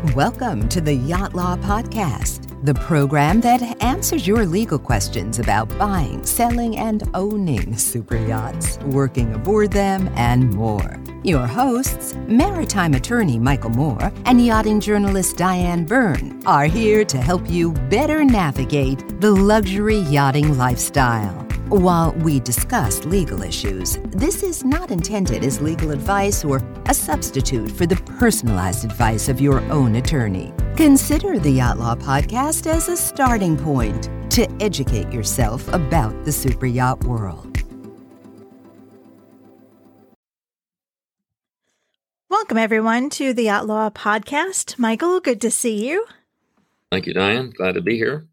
Welcome to the Yacht Law Podcast, the program that answers your legal questions about buying, selling, and owning super yachts, working aboard them, and more. Your hosts, maritime attorney Michael Moore and yachting journalist Diane Byrne, are here to help you better navigate the luxury yachting lifestyle. While we discuss legal issues, this is not intended as legal advice or a substitute for the personalized advice of your own attorney. Consider the Yacht Law Podcast as a starting point to educate yourself about the super yacht world. Welcome, everyone, to the Yacht Law Podcast. Michael, good to see you. Thank you, Diane. Glad to be here.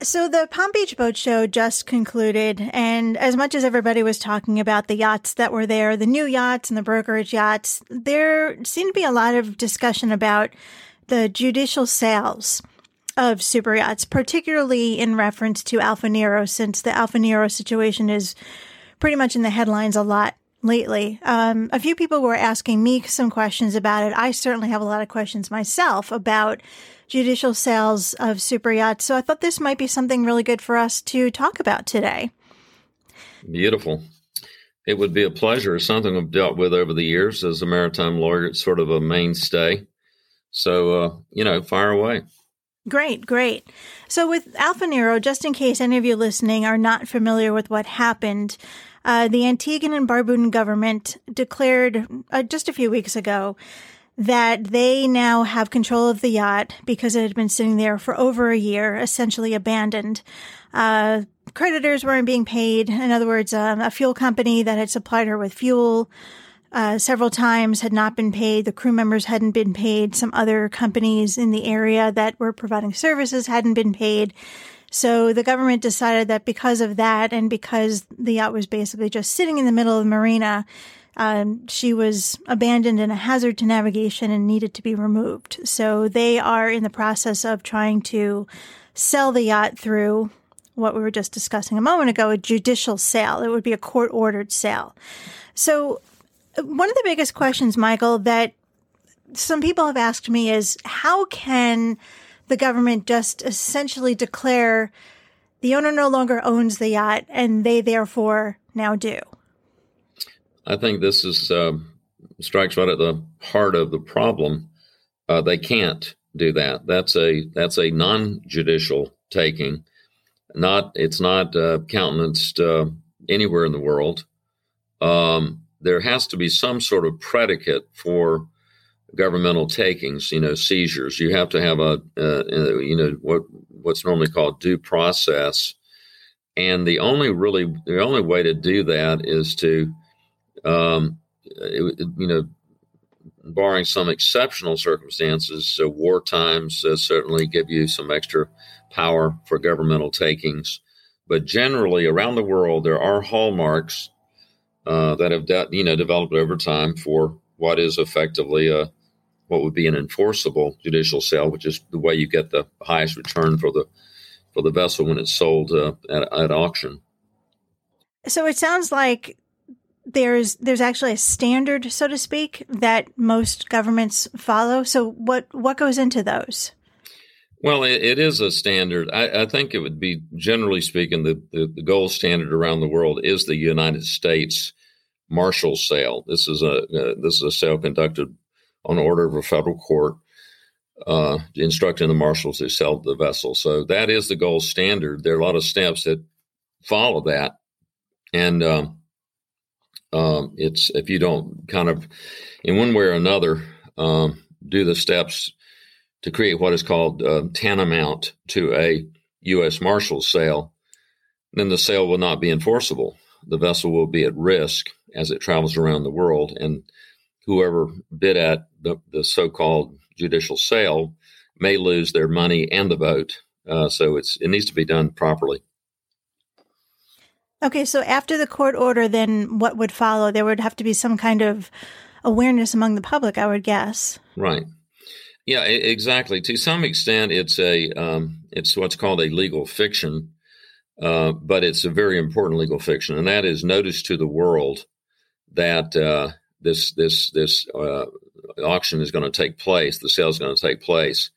So the Palm Beach Boat Show just concluded, and as much as everybody was talking about the yachts that were there, the new yachts and the brokerage yachts, there seemed to be a lot of discussion about the judicial sales of super yachts, particularly in reference to Alfa Nero, since the Alfa Nero situation is pretty much in the headlines a lot lately. Um, a few people were asking me some questions about it. I certainly have a lot of questions myself about judicial sales of super yachts. So I thought this might be something really good for us to talk about today. Beautiful. It would be a pleasure. It's something I've dealt with over the years as a maritime lawyer. It's sort of a mainstay. So, uh, you know, fire away. Great, great. So, with Alfa Nero, just in case any of you listening are not familiar with what happened, uh, the Antiguan and Barbudan government declared uh, just a few weeks ago that they now have control of the yacht because it had been sitting there for over a year, essentially abandoned. Uh, creditors weren't being paid. In other words, um, a fuel company that had supplied her with fuel uh, several times had not been paid. The crew members hadn't been paid. Some other companies in the area that were providing services hadn't been paid. So the government decided that because of that and because the yacht was basically just sitting in the middle of the marina, um, she was abandoned in a hazard to navigation and needed to be removed. So they are in the process of trying to sell the yacht through what we were just discussing a moment ago a judicial sale. It would be a court ordered sale. So, one of the biggest questions, Michael, that some people have asked me is how can the government just essentially declare the owner no longer owns the yacht and they therefore now do? I think this is uh, strikes right at the heart of the problem. Uh, they can't do that. That's a that's a non-judicial taking. Not it's not uh, countenanced uh, anywhere in the world. Um, there has to be some sort of predicate for governmental takings. You know, seizures. You have to have a uh, you know what what's normally called due process. And the only really the only way to do that is to um, it, you know, barring some exceptional circumstances, uh, war times uh, certainly give you some extra power for governmental takings. But generally, around the world, there are hallmarks uh, that have de- you know developed over time for what is effectively a what would be an enforceable judicial sale, which is the way you get the highest return for the for the vessel when it's sold uh, at, at auction. So it sounds like there's there's actually a standard, so to speak, that most governments follow. So what what goes into those? Well, it, it is a standard. I, I, think it would be generally speaking the, the, the gold standard around the world is the United States marshal sale. This is a uh, this is a sale conducted on order of a federal court, uh, instructing the marshals to sell the vessel. So that is the gold standard. There are a lot of steps that follow that, and um, um, it's if you don't kind of, in one way or another, um, do the steps to create what is called uh, tantamount to a U.S. Marshal sale, then the sale will not be enforceable. The vessel will be at risk as it travels around the world, and whoever bid at the, the so-called judicial sale may lose their money and the boat. Uh, so it's it needs to be done properly. Okay, so after the court order, then what would follow? There would have to be some kind of awareness among the public, I would guess. Right. Yeah, exactly. To some extent, it's a um, it's what's called a legal fiction, uh, but it's a very important legal fiction, and that is notice to the world that uh, this this this uh, auction is going to take place, the sale is going to take place.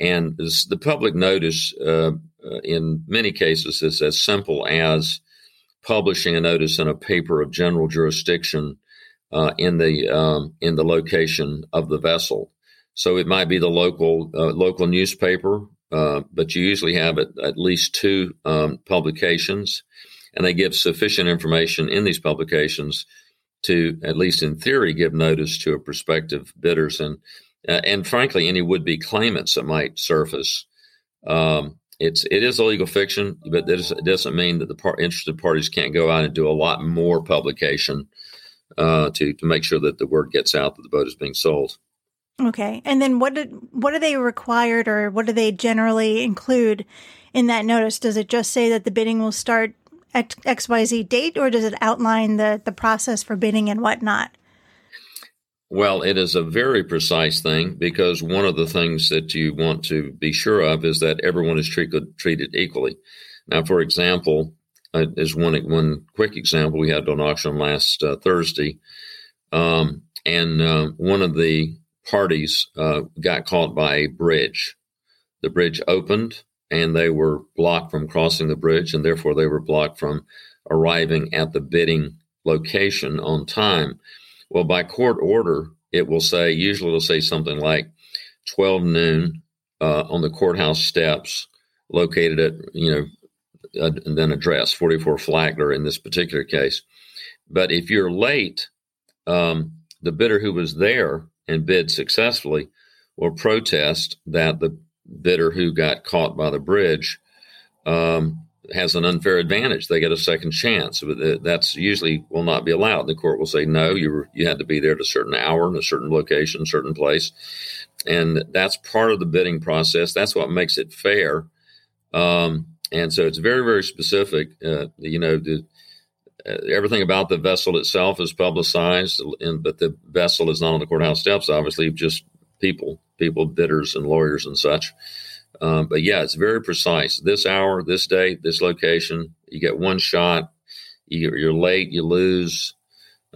And this, the public notice, uh, uh, in many cases, is as simple as publishing a notice in a paper of general jurisdiction uh, in the um, in the location of the vessel. So it might be the local uh, local newspaper, uh, but you usually have at, at least two um, publications, and they give sufficient information in these publications to, at least in theory, give notice to a prospective bidders and uh, and frankly any would be claimants that might surface. Um, it's it is a legal fiction, but it doesn't mean that the par- interested parties can't go out and do a lot more publication uh, to to make sure that the word gets out that the boat is being sold. Okay, and then what did what are they required, or what do they generally include in that notice? Does it just say that the bidding will start at X Y Z date, or does it outline the the process for bidding and whatnot? Well, it is a very precise thing because one of the things that you want to be sure of is that everyone is treated treated equally. Now, for example, uh, is one one quick example we had on auction last uh, Thursday, um, and uh, one of the parties uh, got caught by a bridge. The bridge opened, and they were blocked from crossing the bridge, and therefore they were blocked from arriving at the bidding location on time. Well, by court order, it will say, usually it'll say something like 12 noon uh, on the courthouse steps located at, you know, uh, and then address 44 Flagler in this particular case. But if you're late, um, the bidder who was there and bid successfully will protest that the bidder who got caught by the bridge um, has an unfair advantage. They get a second chance. But that's usually will not be allowed. The court will say no. You were, you had to be there at a certain hour in a certain location, certain place, and that's part of the bidding process. That's what makes it fair. Um, and so it's very very specific. Uh, you know the. Uh, everything about the vessel itself is publicized, and, but the vessel is not on the courthouse steps. Obviously, just people, people, bidders, and lawyers and such. Um, but yeah, it's very precise. This hour, this date, this location. You get one shot. You, are late, you lose.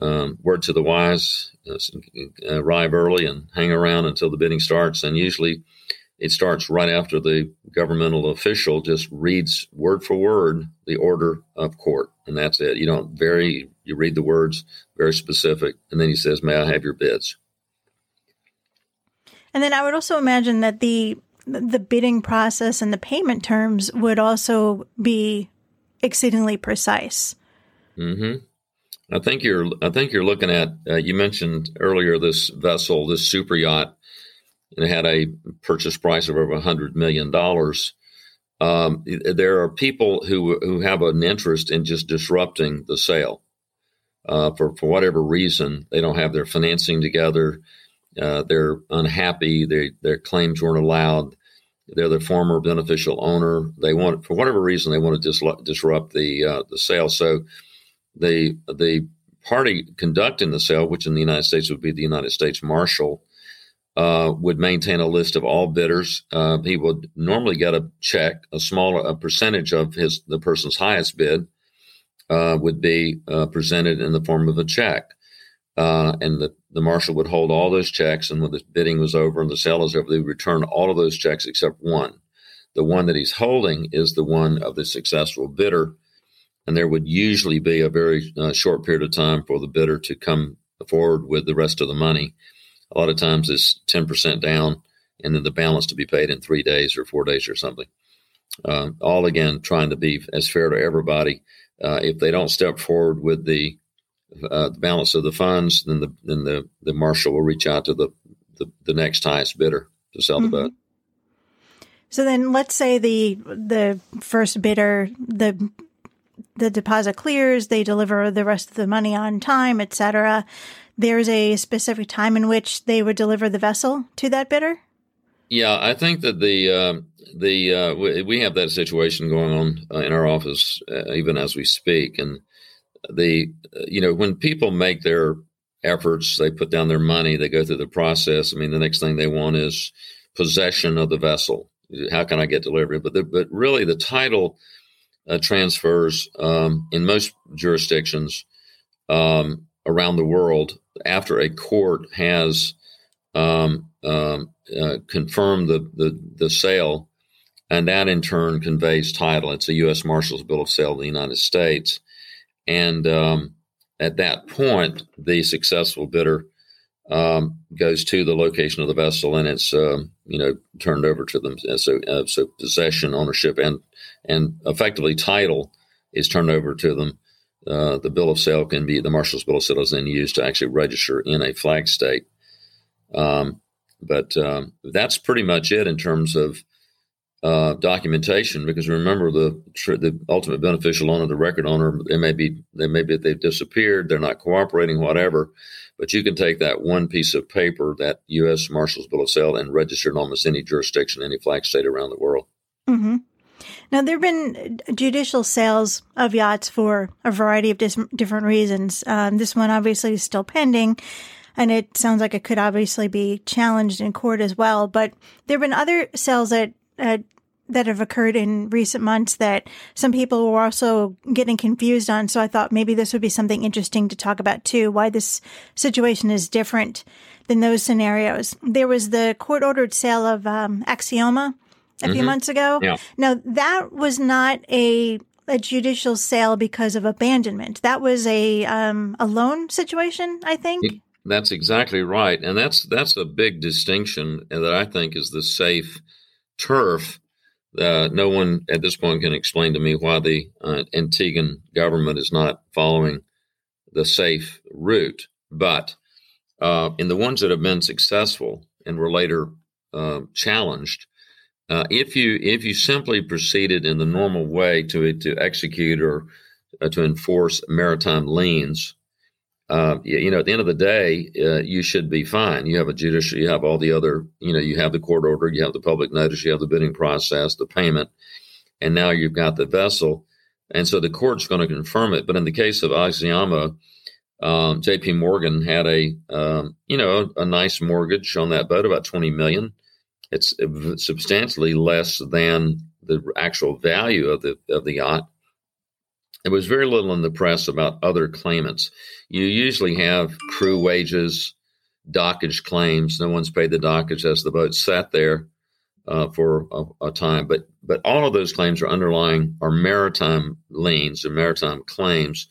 Um, word to the wise: uh, arrive early and hang around until the bidding starts. And usually, it starts right after the governmental official just reads word for word the order of court, and that's it. You don't very you read the words very specific, and then he says, "May I have your bids?" And then I would also imagine that the the bidding process and the payment terms would also be exceedingly precise. Hmm. I think you're. I think you're looking at. Uh, you mentioned earlier this vessel, this super yacht. And it had a purchase price of over a hundred million dollars. Um, there are people who who have an interest in just disrupting the sale. Uh, for for whatever reason, they don't have their financing together. Uh, they're unhappy. They, their claims weren't allowed. They're the former beneficial owner. They want, for whatever reason, they want to disrupt, disrupt the uh, the sale. So the the party conducting the sale, which in the United States would be the United States Marshal, uh, would maintain a list of all bidders. Uh, he would normally get a check, a smaller a percentage of his the person's highest bid uh, would be uh, presented in the form of a check. Uh, and the, the marshal would hold all those checks. And when the bidding was over and the sale was over, they would return all of those checks except one. The one that he's holding is the one of the successful bidder. And there would usually be a very uh, short period of time for the bidder to come forward with the rest of the money. A lot of times it's 10% down and then the balance to be paid in three days or four days or something. Uh, all again, trying to be as fair to everybody. Uh, if they don't step forward with the uh, the balance of the funds, then the then the, the marshal will reach out to the, the, the next highest bidder to sell mm-hmm. the boat. So then, let's say the the first bidder the the deposit clears, they deliver the rest of the money on time, etc. There's a specific time in which they would deliver the vessel to that bidder. Yeah, I think that the uh, the uh, we, we, have that situation going on uh, in our office uh, even as we speak, and the you know when people make their efforts, they put down their money, they go through the process. I mean, the next thing they want is possession of the vessel. How can I get delivery? But the, but really, the title uh, transfers um, in most jurisdictions um, around the world after a court has um, um, uh, confirm the, the, the sale, and that in turn conveys title. It's a U.S. Marshal's Bill of Sale of the United States, and um, at that point, the successful bidder um, goes to the location of the vessel, and it's uh, you know turned over to them. So, uh, so possession, ownership, and and effectively title is turned over to them. Uh, the bill of sale can be the marshal's bill of sale is then used to actually register in a flag state. Um, but um, that's pretty much it in terms of uh, documentation. Because remember, the the ultimate beneficial owner, the record owner, they may be they may be they've disappeared, they're not cooperating, whatever. But you can take that one piece of paper, that U.S. Marshal's Bill of Sale, and register in almost any jurisdiction, any flag state around the world. Mm-hmm. Now, there have been judicial sales of yachts for a variety of dis- different reasons. Um, this one obviously is still pending, and it sounds like it could obviously be challenged in court as well. But there have been other sales that uh, that have occurred in recent months that some people were also getting confused on. So I thought maybe this would be something interesting to talk about too, why this situation is different than those scenarios. There was the court ordered sale of um, Axioma a mm-hmm. few months ago. Yeah. Now that was not a a judicial sale because of abandonment. That was a um, a loan situation, I think. That's exactly right, and that's that's a big distinction that I think is the safe turf uh, no one at this point can explain to me why the uh, Antiguan government is not following the safe route. But uh, in the ones that have been successful and were later uh, challenged, uh, if you if you simply proceeded in the normal way to to execute or uh, to enforce maritime liens, uh, you know, at the end of the day, uh, you should be fine. You have a judicial, you have all the other, you know, you have the court order, you have the public notice, you have the bidding process, the payment, and now you've got the vessel. And so the court's going to confirm it. But in the case of Axioma, um, J.P. Morgan had a, um, you know, a, a, nice mortgage on that boat, about twenty million. It's substantially less than the actual value of the of the yacht. There was very little in the press about other claimants. You usually have crew wages, dockage claims. No one's paid the dockage as the boat sat there uh, for a, a, time. But but all of those claims are underlying are maritime liens and maritime claims,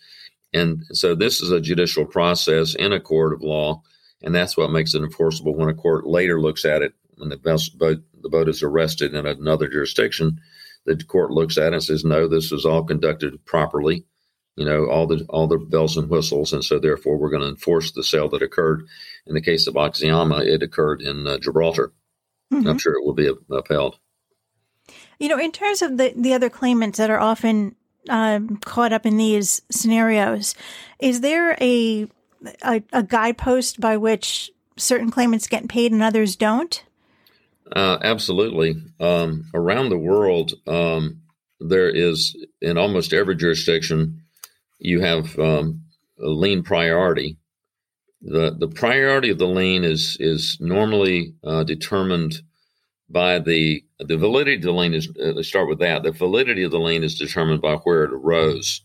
and so this is a judicial process in a court of law, and that's what makes it enforceable. When a court later looks at it, when the boat the boat is arrested in another jurisdiction, the court looks at it and says, no, this was all conducted properly. You know, all the all the bells and whistles, and so therefore we're going to enforce the sale that occurred. In the case of Axioma, it occurred in uh, Gibraltar. Mm-hmm. I'm sure it will be upheld. You know, in terms of the the other claimants that are often um, caught up in these scenarios, is there a, a a guidepost by which certain claimants get paid and others don't? Uh, absolutely. Um, around the world, um, there is in almost every jurisdiction, you have um, a lien priority. the The priority of the lien is is normally uh, determined by the the validity of the lien is. Uh, let's start with that. The validity of the lien is determined by where it arose.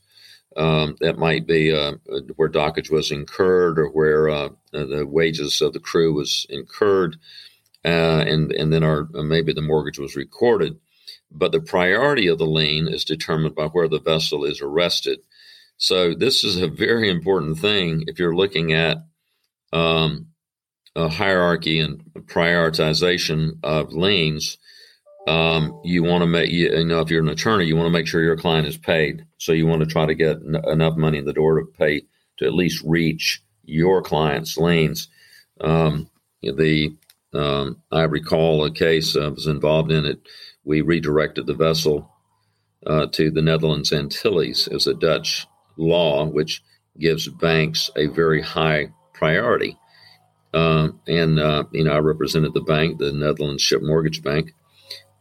Um, that might be uh, where dockage was incurred or where uh, the wages of the crew was incurred uh, and and then our uh, maybe the mortgage was recorded. But the priority of the lien is determined by where the vessel is arrested. So this is a very important thing if you're looking at um, a hierarchy and prioritization of liens. Um, you want to make you, know if you're an attorney, you want to make sure your client is paid. So you want to try to get n- enough money in the door to pay to at least reach your client's liens. Um, the um, I recall a case I was involved in it. We redirected the vessel uh, to the Netherlands Antilles as a Dutch law, which gives banks a very high priority. Uh, and uh, you know, I represented the bank, the Netherlands Ship Mortgage Bank,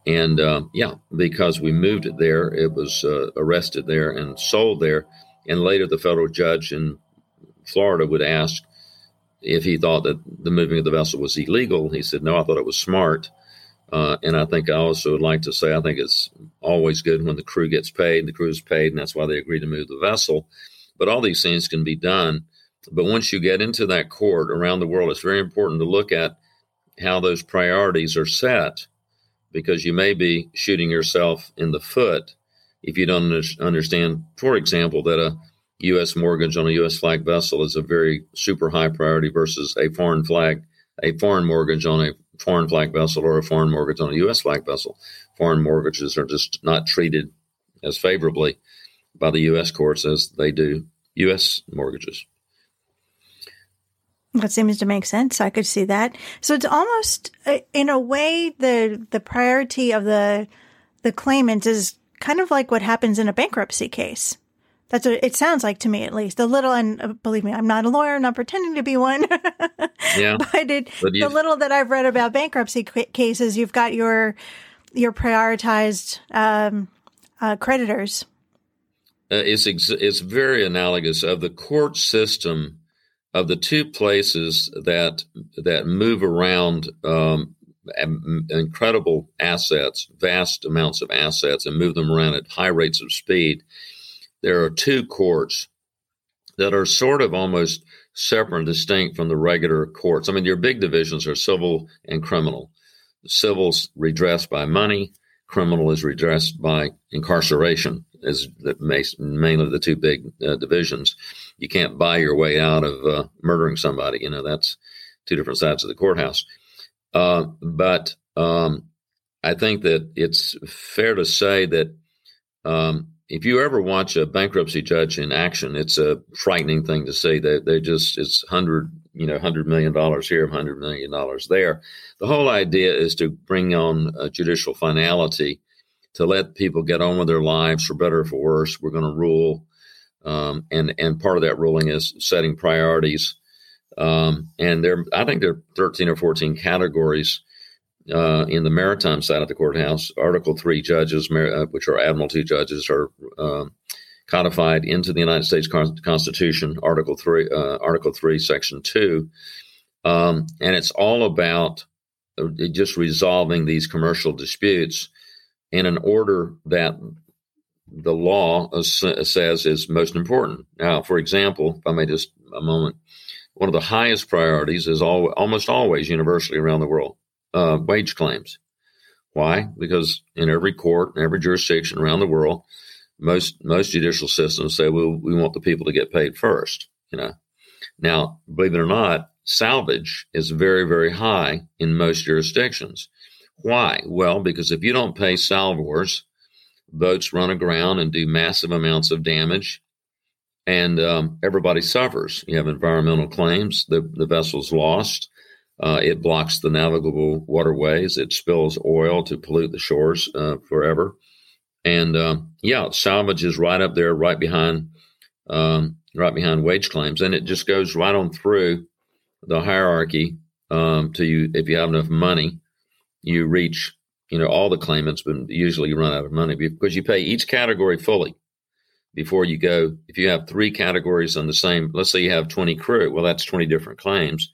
and uh, yeah, because we moved it there, it was uh, arrested there and sold there. And later, the federal judge in Florida would ask, if he thought that the moving of the vessel was illegal. He said, no, I thought it was smart. Uh, and I think I also would like to say I think it's always good when the crew gets paid, the crew is paid, and that's why they agree to move the vessel. But all these things can be done. But once you get into that court around the world, it's very important to look at how those priorities are set because you may be shooting yourself in the foot if you don't understand, for example, that a U.S. mortgage on a U.S. flag vessel is a very super high priority versus a foreign flag, a foreign mortgage on a foreign flag vessel or a foreign mortgage on a U.S. flag vessel. Foreign mortgages are just not treated as favorably by the U.S. courts as they do U.S. mortgages. That seems to make sense. I could see that. So it's almost, uh, in a way, the the priority of the the claimant is kind of like what happens in a bankruptcy case. That's what it sounds like to me, at least. The little, and uh, believe me, I'm not a lawyer, I'm not pretending to be one. yeah. but, it, but the little that I've read about bankruptcy cases, you've got your your prioritized um, uh, creditors. Uh, it's ex- it's very analogous of the court system of the two places that that move around um, incredible assets, vast amounts of assets, and move them around at high rates of speed. There are two courts that are sort of almost separate and distinct from the regular courts. I mean, your big divisions are civil and criminal. Civil's redressed by money, criminal is redressed by incarceration, is mainly the two big uh, divisions. You can't buy your way out of uh, murdering somebody. You know, that's two different sides of the courthouse. Uh, but um, I think that it's fair to say that um, if you ever watch a bankruptcy judge in action, it's a frightening thing to see. They they just it's hundred you know hundred million dollars here, hundred million dollars there. The whole idea is to bring on judicial finality, to let people get on with their lives for better or for worse. We're going to rule, um, and and part of that ruling is setting priorities um, and there, I think there are 13 or 14 categories uh, in the maritime side of the courthouse. Article 3 judges, uh, which are Admiralty judges, are uh, codified into the United States Constitution, Article 3, uh, Article 3, Section 2. Um, and it's all about uh, just resolving these commercial disputes in an order that the law says is most important. Now, for example, if I may just a moment, one of the highest priorities is all, almost always universally around the world uh, wage claims. Why? Because in every court, in every jurisdiction around the world, most most judicial systems say, "Well, we want the people to get paid first. You know. Now, believe it or not, salvage is very very high in most jurisdictions. Why? Well, because if you don't pay salvors, boats run aground and do massive amounts of damage and um, everybody suffers. You have environmental claims. The the vessel's lost. Uh, it blocks the navigable waterways. It spills oil to pollute the shores uh, forever. And uh, yeah, salvage is right up there, right behind, um, right behind wage claims, and it just goes right on through the hierarchy um, to you. If you have enough money, you reach, you know, all the claimants, but usually you run out of money because you pay each category fully before you go. If you have three categories on the same, let's say you have 20 crew, well, that's 20 different claims,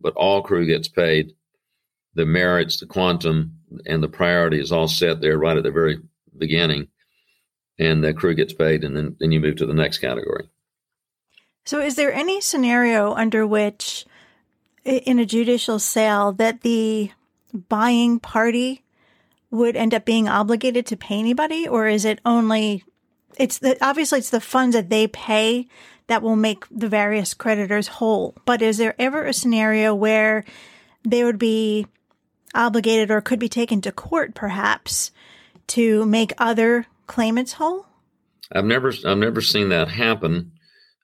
but all crew gets paid. The merits, the quantum, and the priority is all set there right at the very beginning. And the crew gets paid, and then, then you move to the next category. So, is there any scenario under which, in a judicial sale, that the buying party would end up being obligated to pay anybody, or is it only it's the obviously it's the funds that they pay that will make the various creditors whole. But is there ever a scenario where they would be obligated or could be taken to court perhaps to make other claimants whole? I've never I've never seen that happen.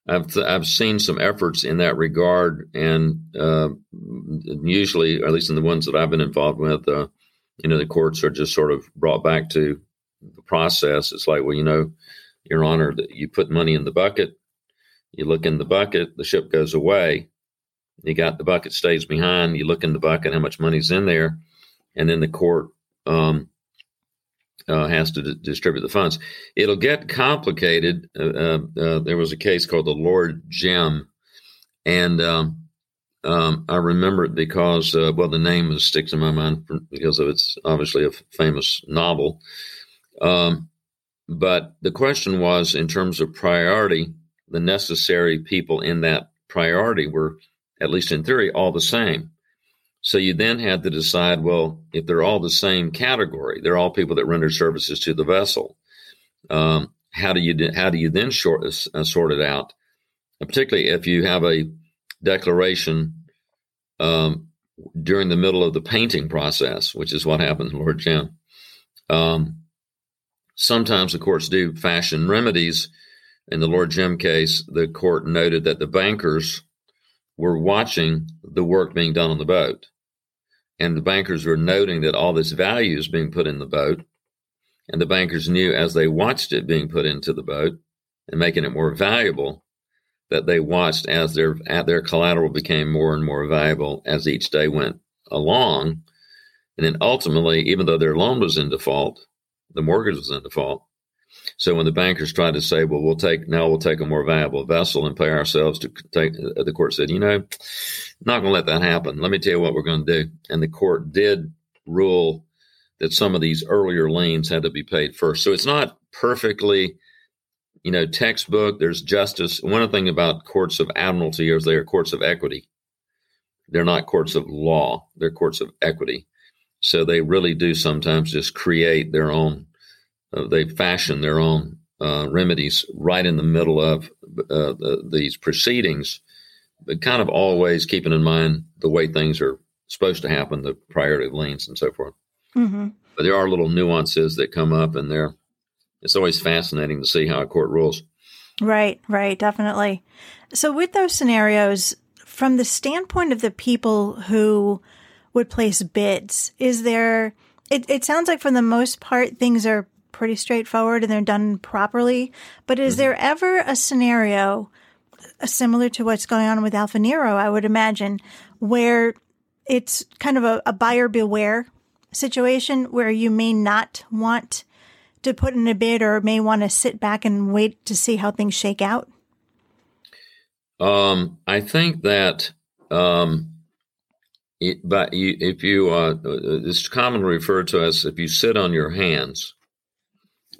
I've I've seen some efforts in that regard, and uh, usually, or at least in the ones that I've been involved with, uh, you know, the courts are just sort of brought back to the process. It's like, well, you know, your Honor, that you put money in the bucket, you look in the bucket, the ship goes away. You got the bucket stays behind. You look in the bucket, how much money's in there, and then the court um, uh, has to d- distribute the funds. It'll get complicated. Uh, uh, uh there was a case called the Lord Jim, and um, um, I remember it because, uh, well, the name sticks in my mind because of it's obviously a famous novel. Um, but the question was in terms of priority, the necessary people in that priority were, at least in theory, all the same. So you then had to decide, well, if they're all the same category, they're all people that render services to the vessel. Um, how do you how do you then short, uh, sort it out? particularly if you have a declaration um, during the middle of the painting process, which is what happened to Lord Jim. Um, sometimes the courts do fashion remedies. In the Lord Jim case, the court noted that the bankers were watching the work being done on the boat. And the bankers were noting that all this value is being put in the boat. And the bankers knew as they watched it being put into the boat and making it more valuable that they watched as their their collateral became more and more valuable as each day went along. And then ultimately, even though their loan was in default, the mortgage was in default. So when the bankers tried to say, "Well, we'll take now we'll take a more valuable vessel and pay ourselves to take," uh, the court said, "You know, not going to let that happen. Let me tell you what we're going to do." And the court did rule that some of these earlier liens had to be paid first. So it's not perfectly, you know, textbook. There's justice. One thing about courts of admiralty is they are courts of equity. They're not courts of law. They're courts of equity. So they really do sometimes just create their own. Uh, they fashion their own uh, remedies right in the middle of uh, the, these proceedings, but kind of always keeping in mind the way things are supposed to happen, the priority of liens and so forth. Mm-hmm. But there are little nuances that come up, and there, it's always fascinating to see how a court rules. Right, right, definitely. So, with those scenarios, from the standpoint of the people who would place bids, is there? It, it sounds like for the most part things are pretty straightforward and they're done properly. But is mm-hmm. there ever a scenario uh, similar to what's going on with Alfa Nero? I would imagine where it's kind of a, a buyer beware situation where you may not want to put in a bid or may want to sit back and wait to see how things shake out? Um, I think that, um, it, but you, if you, uh, it's commonly referred to as if you sit on your hands.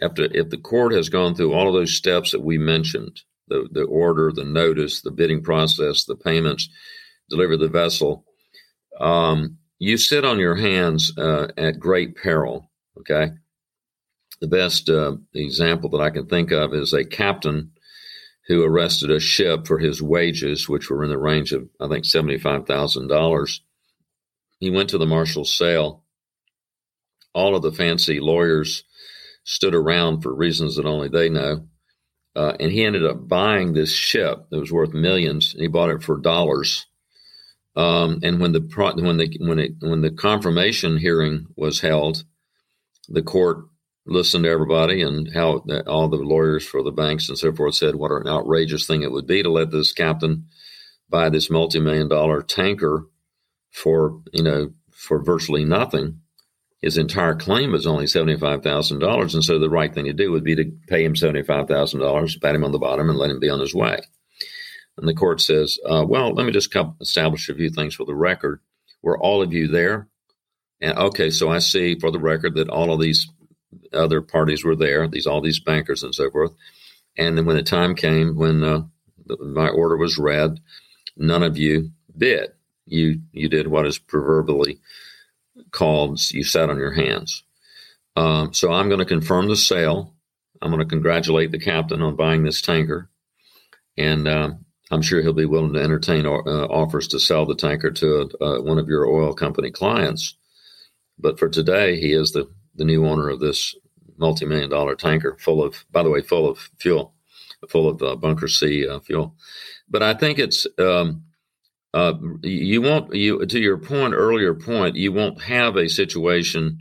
After, if the court has gone through all of those steps that we mentioned, the, the order, the notice, the bidding process, the payments, deliver the vessel, um, you sit on your hands uh, at great peril. Okay. The best uh, example that I can think of is a captain who arrested a ship for his wages, which were in the range of, I think, $75,000. He went to the marshal's sale. All of the fancy lawyers stood around for reasons that only they know. Uh, and he ended up buying this ship that was worth millions. And he bought it for dollars. Um, and when the when the when it when the confirmation hearing was held, the court listened to everybody and how all the lawyers for the banks and so forth said what an outrageous thing it would be to let this captain buy this multi-million dollar tanker for you know for virtually nothing. His entire claim was only seventy-five thousand dollars, and so the right thing to do would be to pay him seventy-five thousand dollars, pat him on the bottom, and let him be on his way. And the court says, uh, well, let me just establish a few things for the record. Were all of you there? And okay, so I see for the record that all of these other parties were there, these all these bankers and so forth. And then when the time came when uh, my order was read, none of you bid. You you did what is proverbially called you sat on your hands. Um, so I'm going to confirm the sale. I'm going to congratulate the captain on buying this tanker, and um, I'm sure he'll be willing to entertain uh, offers to sell the tanker to uh, one of your oil company clients. But for today, he is the, the new owner of this multi million dollar tanker, full of, by the way, full of fuel, full of uh, bunker C uh, fuel. But I think it's, um, uh, you won't, you to your point, earlier point, you won't have a situation.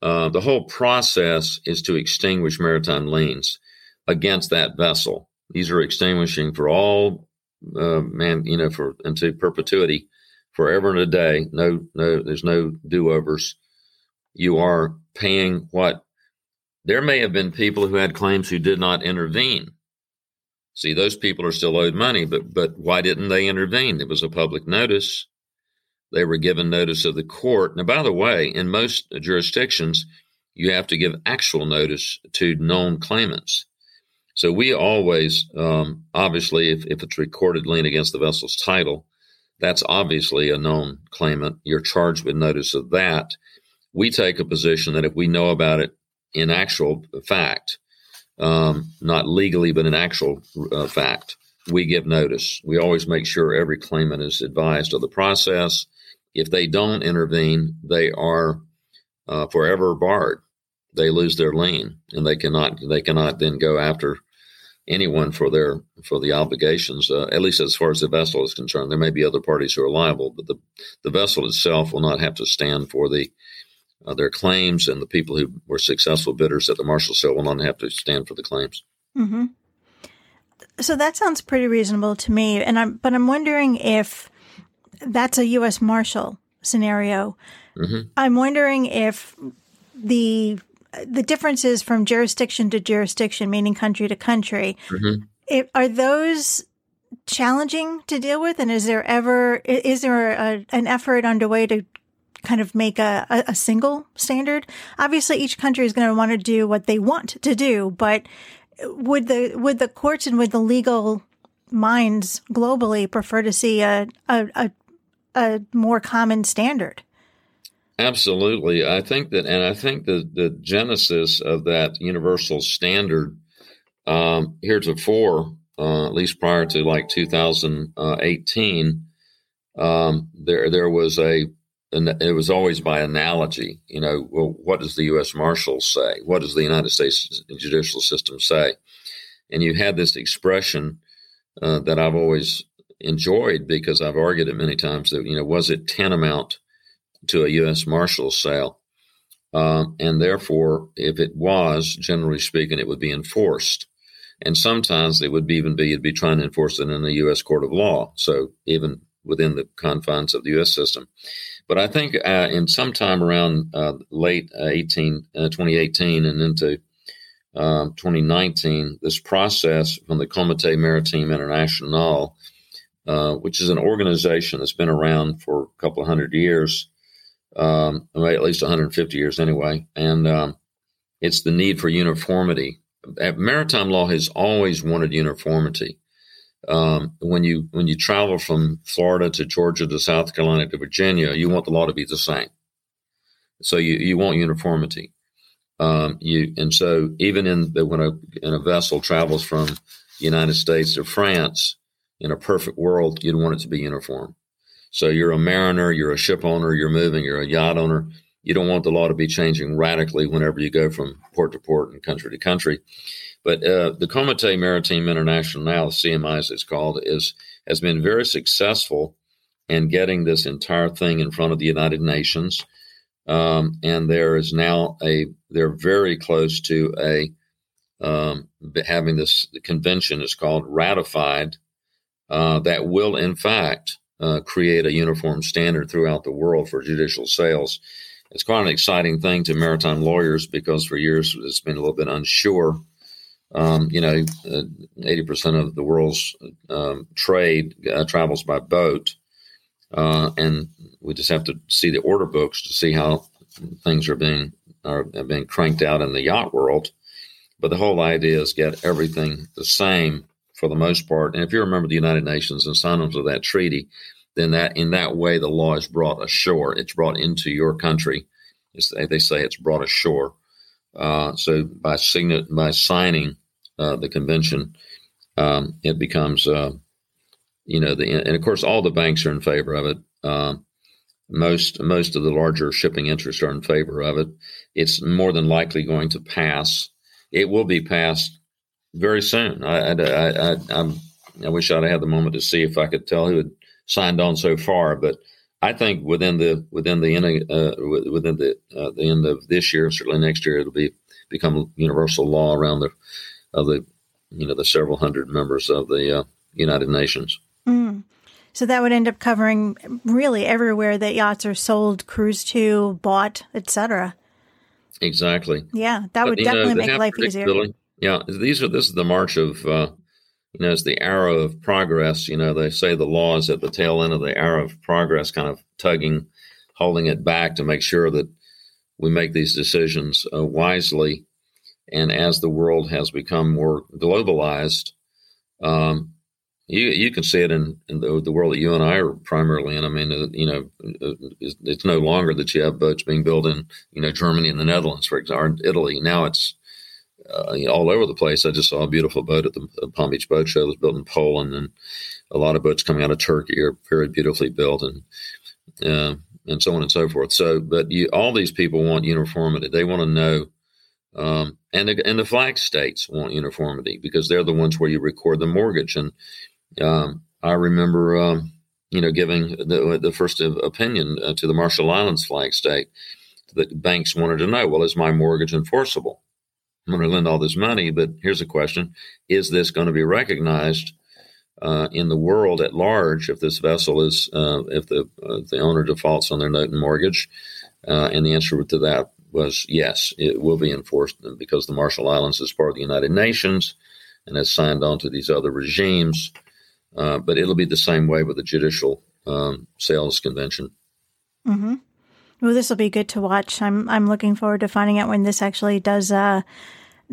Uh, the whole process is to extinguish maritime liens against that vessel. These are extinguishing for all uh, man, you know, for into perpetuity, forever and a day. No, no, there's no do overs. You are paying what there may have been people who had claims who did not intervene. See, those people are still owed money, but but why didn't they intervene? It was a public notice. They were given notice of the court. Now, by the way, in most jurisdictions, you have to give actual notice to known claimants. So we always, um, obviously, if, if it's recorded lien against the vessel's title, that's obviously a known claimant. You're charged with notice of that. We take a position that if we know about it in actual fact, um, not legally, but in actual uh, fact, we give notice. We always make sure every claimant is advised of the process. If they don't intervene, they are uh, forever barred. They lose their lien, and they cannot they cannot then go after anyone for their for the obligations. Uh, at least as far as the vessel is concerned, there may be other parties who are liable, but the the vessel itself will not have to stand for the uh, their claims, and the people who were successful bidders at the Marshal sale will not have to stand for the claims. Mm-hmm. So that sounds pretty reasonable to me, and I'm but I'm wondering if that's a U.S. Marshal scenario. Mm-hmm. I'm wondering if the the differences from jurisdiction to jurisdiction, meaning country to country, mm-hmm. it, are those challenging to deal with? And is there ever is there a, an effort underway to kind of make a, a, a single standard? Obviously, each country is going to want to do what they want to do, but would the would the courts and would the legal minds globally prefer to see a a, a, a more common standard? Absolutely. I think that, and I think that the genesis of that universal standard um, heretofore, uh, at least prior to like 2018, um, there there was a, it was always by analogy. You know, well, what does the U.S. Marshals say? What does the United States judicial system say? And you had this expression uh, that I've always enjoyed because I've argued it many times that you know was it tantamount to a U.S. Marshal sale. Um, and therefore, if it was, generally speaking, it would be enforced. And sometimes it would even be, you'd be trying to enforce it in the U.S. court of law. So even within the confines of the U.S. system. But I think uh, in sometime around uh, late uh, 18, uh, 2018 and into um, 2019, this process from the Comité Maritime International, uh, which is an organization that's been around for a couple of hundred years, um, at least 150 years anyway. And um, it's the need for uniformity. Maritime law has always wanted uniformity. Um, when you when you travel from Florida to Georgia to South Carolina to Virginia, you want the law to be the same. So you, you want uniformity. Um, you and so even in the, when a in a vessel travels from the United States to France, in a perfect world, you'd want it to be uniform. So you're a mariner, you're a ship owner, you're moving, you're a yacht owner. You don't want the law to be changing radically whenever you go from port to port and country to country. But uh, the Comité Maritime International, now CMI as it's called, is has been very successful in getting this entire thing in front of the United Nations. Um, and there is now a they're very close to a um, having this convention is called ratified uh, that will in fact uh, create a uniform standard throughout the world for judicial sales. It's quite an exciting thing to maritime lawyers because for years it's been a little bit unsure. Um, you know, uh, eighty uh, percent of the world's um, trade uh, travels by boat, uh, and we just have to see the order books to see how things are being are being cranked out in the yacht world. But the whole idea is get everything the same for the most part. And if you remember the United Nations and signers of that treaty, then that in that way the law is brought ashore. It's brought into your country. It's, they say it's brought ashore. Uh, so by sign- by signing uh, the convention, um, it becomes uh, you know the and of course all the banks are in favor of it. Um, most most of the larger shipping interests are in favor of it. It's more than likely going to pass. It will be passed very soon. I, I, I, I, I wish I'd had the moment to see if I could tell who had signed on so far, but I think within the within the end uh, within the uh, the end of this year, certainly next year, it'll be become universal law around the of the you know the several hundred members of the uh, United Nations. Mm. So that would end up covering really everywhere that yachts are sold, cruised to, bought, etc. Exactly. Yeah, that but, would definitely know, make life easier. Yeah, these are this is the march of uh, you know the arrow of progress. You know they say the law is at the tail end of the arrow of progress, kind of tugging, holding it back to make sure that we make these decisions uh, wisely. And as the world has become more globalized, um, you you can see it in, in the, the, world that you and I are primarily in. I mean, uh, you know, uh, it's, it's, no longer that you have boats being built in you know Germany and the Netherlands, for example, Italy. Now it's uh, you know, all over the place. I just saw a beautiful boat at the Palm Beach Boat Show. It was built in Poland, and a lot of boats coming out of Turkey are very beautifully built, and uh, and so on and so forth. So, but you, all these people want uniformity. They want to know, um, and the, and the flag states want uniformity because they're the ones where you record the mortgage. And um, I remember, um, you know, giving the the first opinion uh, to the Marshall Islands flag state that banks wanted to know, well, is my mortgage enforceable? I'm going to lend all this money, but here's a question: Is this going to be recognized? uh, in the world at large if this vessel is uh, if the uh, the owner defaults on their note and mortgage, uh, and the answer to that was yes, it will be enforced because the Marshall Islands is part of the United Nations and has signed on to these other regimes. Uh, but it'll be the same way with the judicial um, sales convention. Mm-hmm. Well, this will be good to watch. I'm I'm looking forward to finding out when this actually does uh,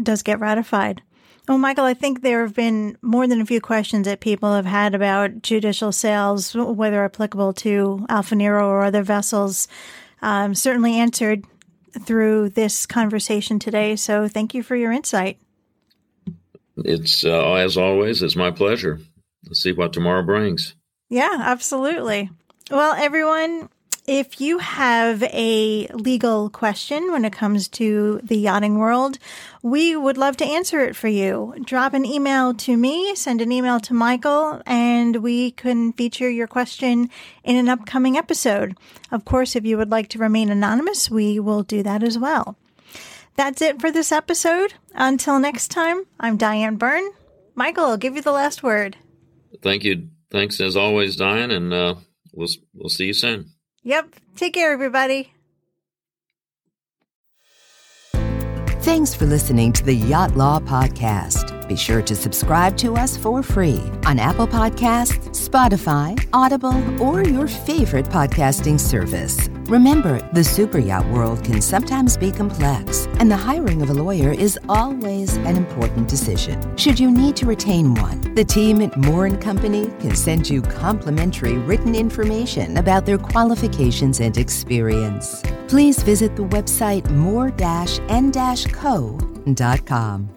does get ratified. Well, Michael, I think there have been more than a few questions that people have had about judicial sales, whether applicable to Alfa Nero or other vessels. Um, certainly answered through this conversation today. So thank you for your insight. It's uh, as always, it's my pleasure. Let's see what tomorrow brings. Yeah, absolutely. Well, everyone, if you have a legal question when it comes to the yachting world, we would love to answer it for you. Drop an email to me, send an email to Michael, and we can feature your question in an upcoming episode. Of course, if you would like to remain anonymous, we will do that as well. That's it for this episode. Until next time, I'm Diane Byrne. Michael, I'll give you the last word. Thank you. Thanks as always, Diane, and uh, we'll we'll see you soon. Yep. Take care, everybody. Thanks for listening to the Yacht Law Podcast. Be sure to subscribe to us for free on Apple Podcasts, Spotify, Audible, or your favorite podcasting service. Remember, the super yacht world can sometimes be complex, and the hiring of a lawyer is always an important decision. Should you need to retain one, the team at Moore & Company can send you complimentary written information about their qualifications and experience. Please visit the website moore-and-co.com.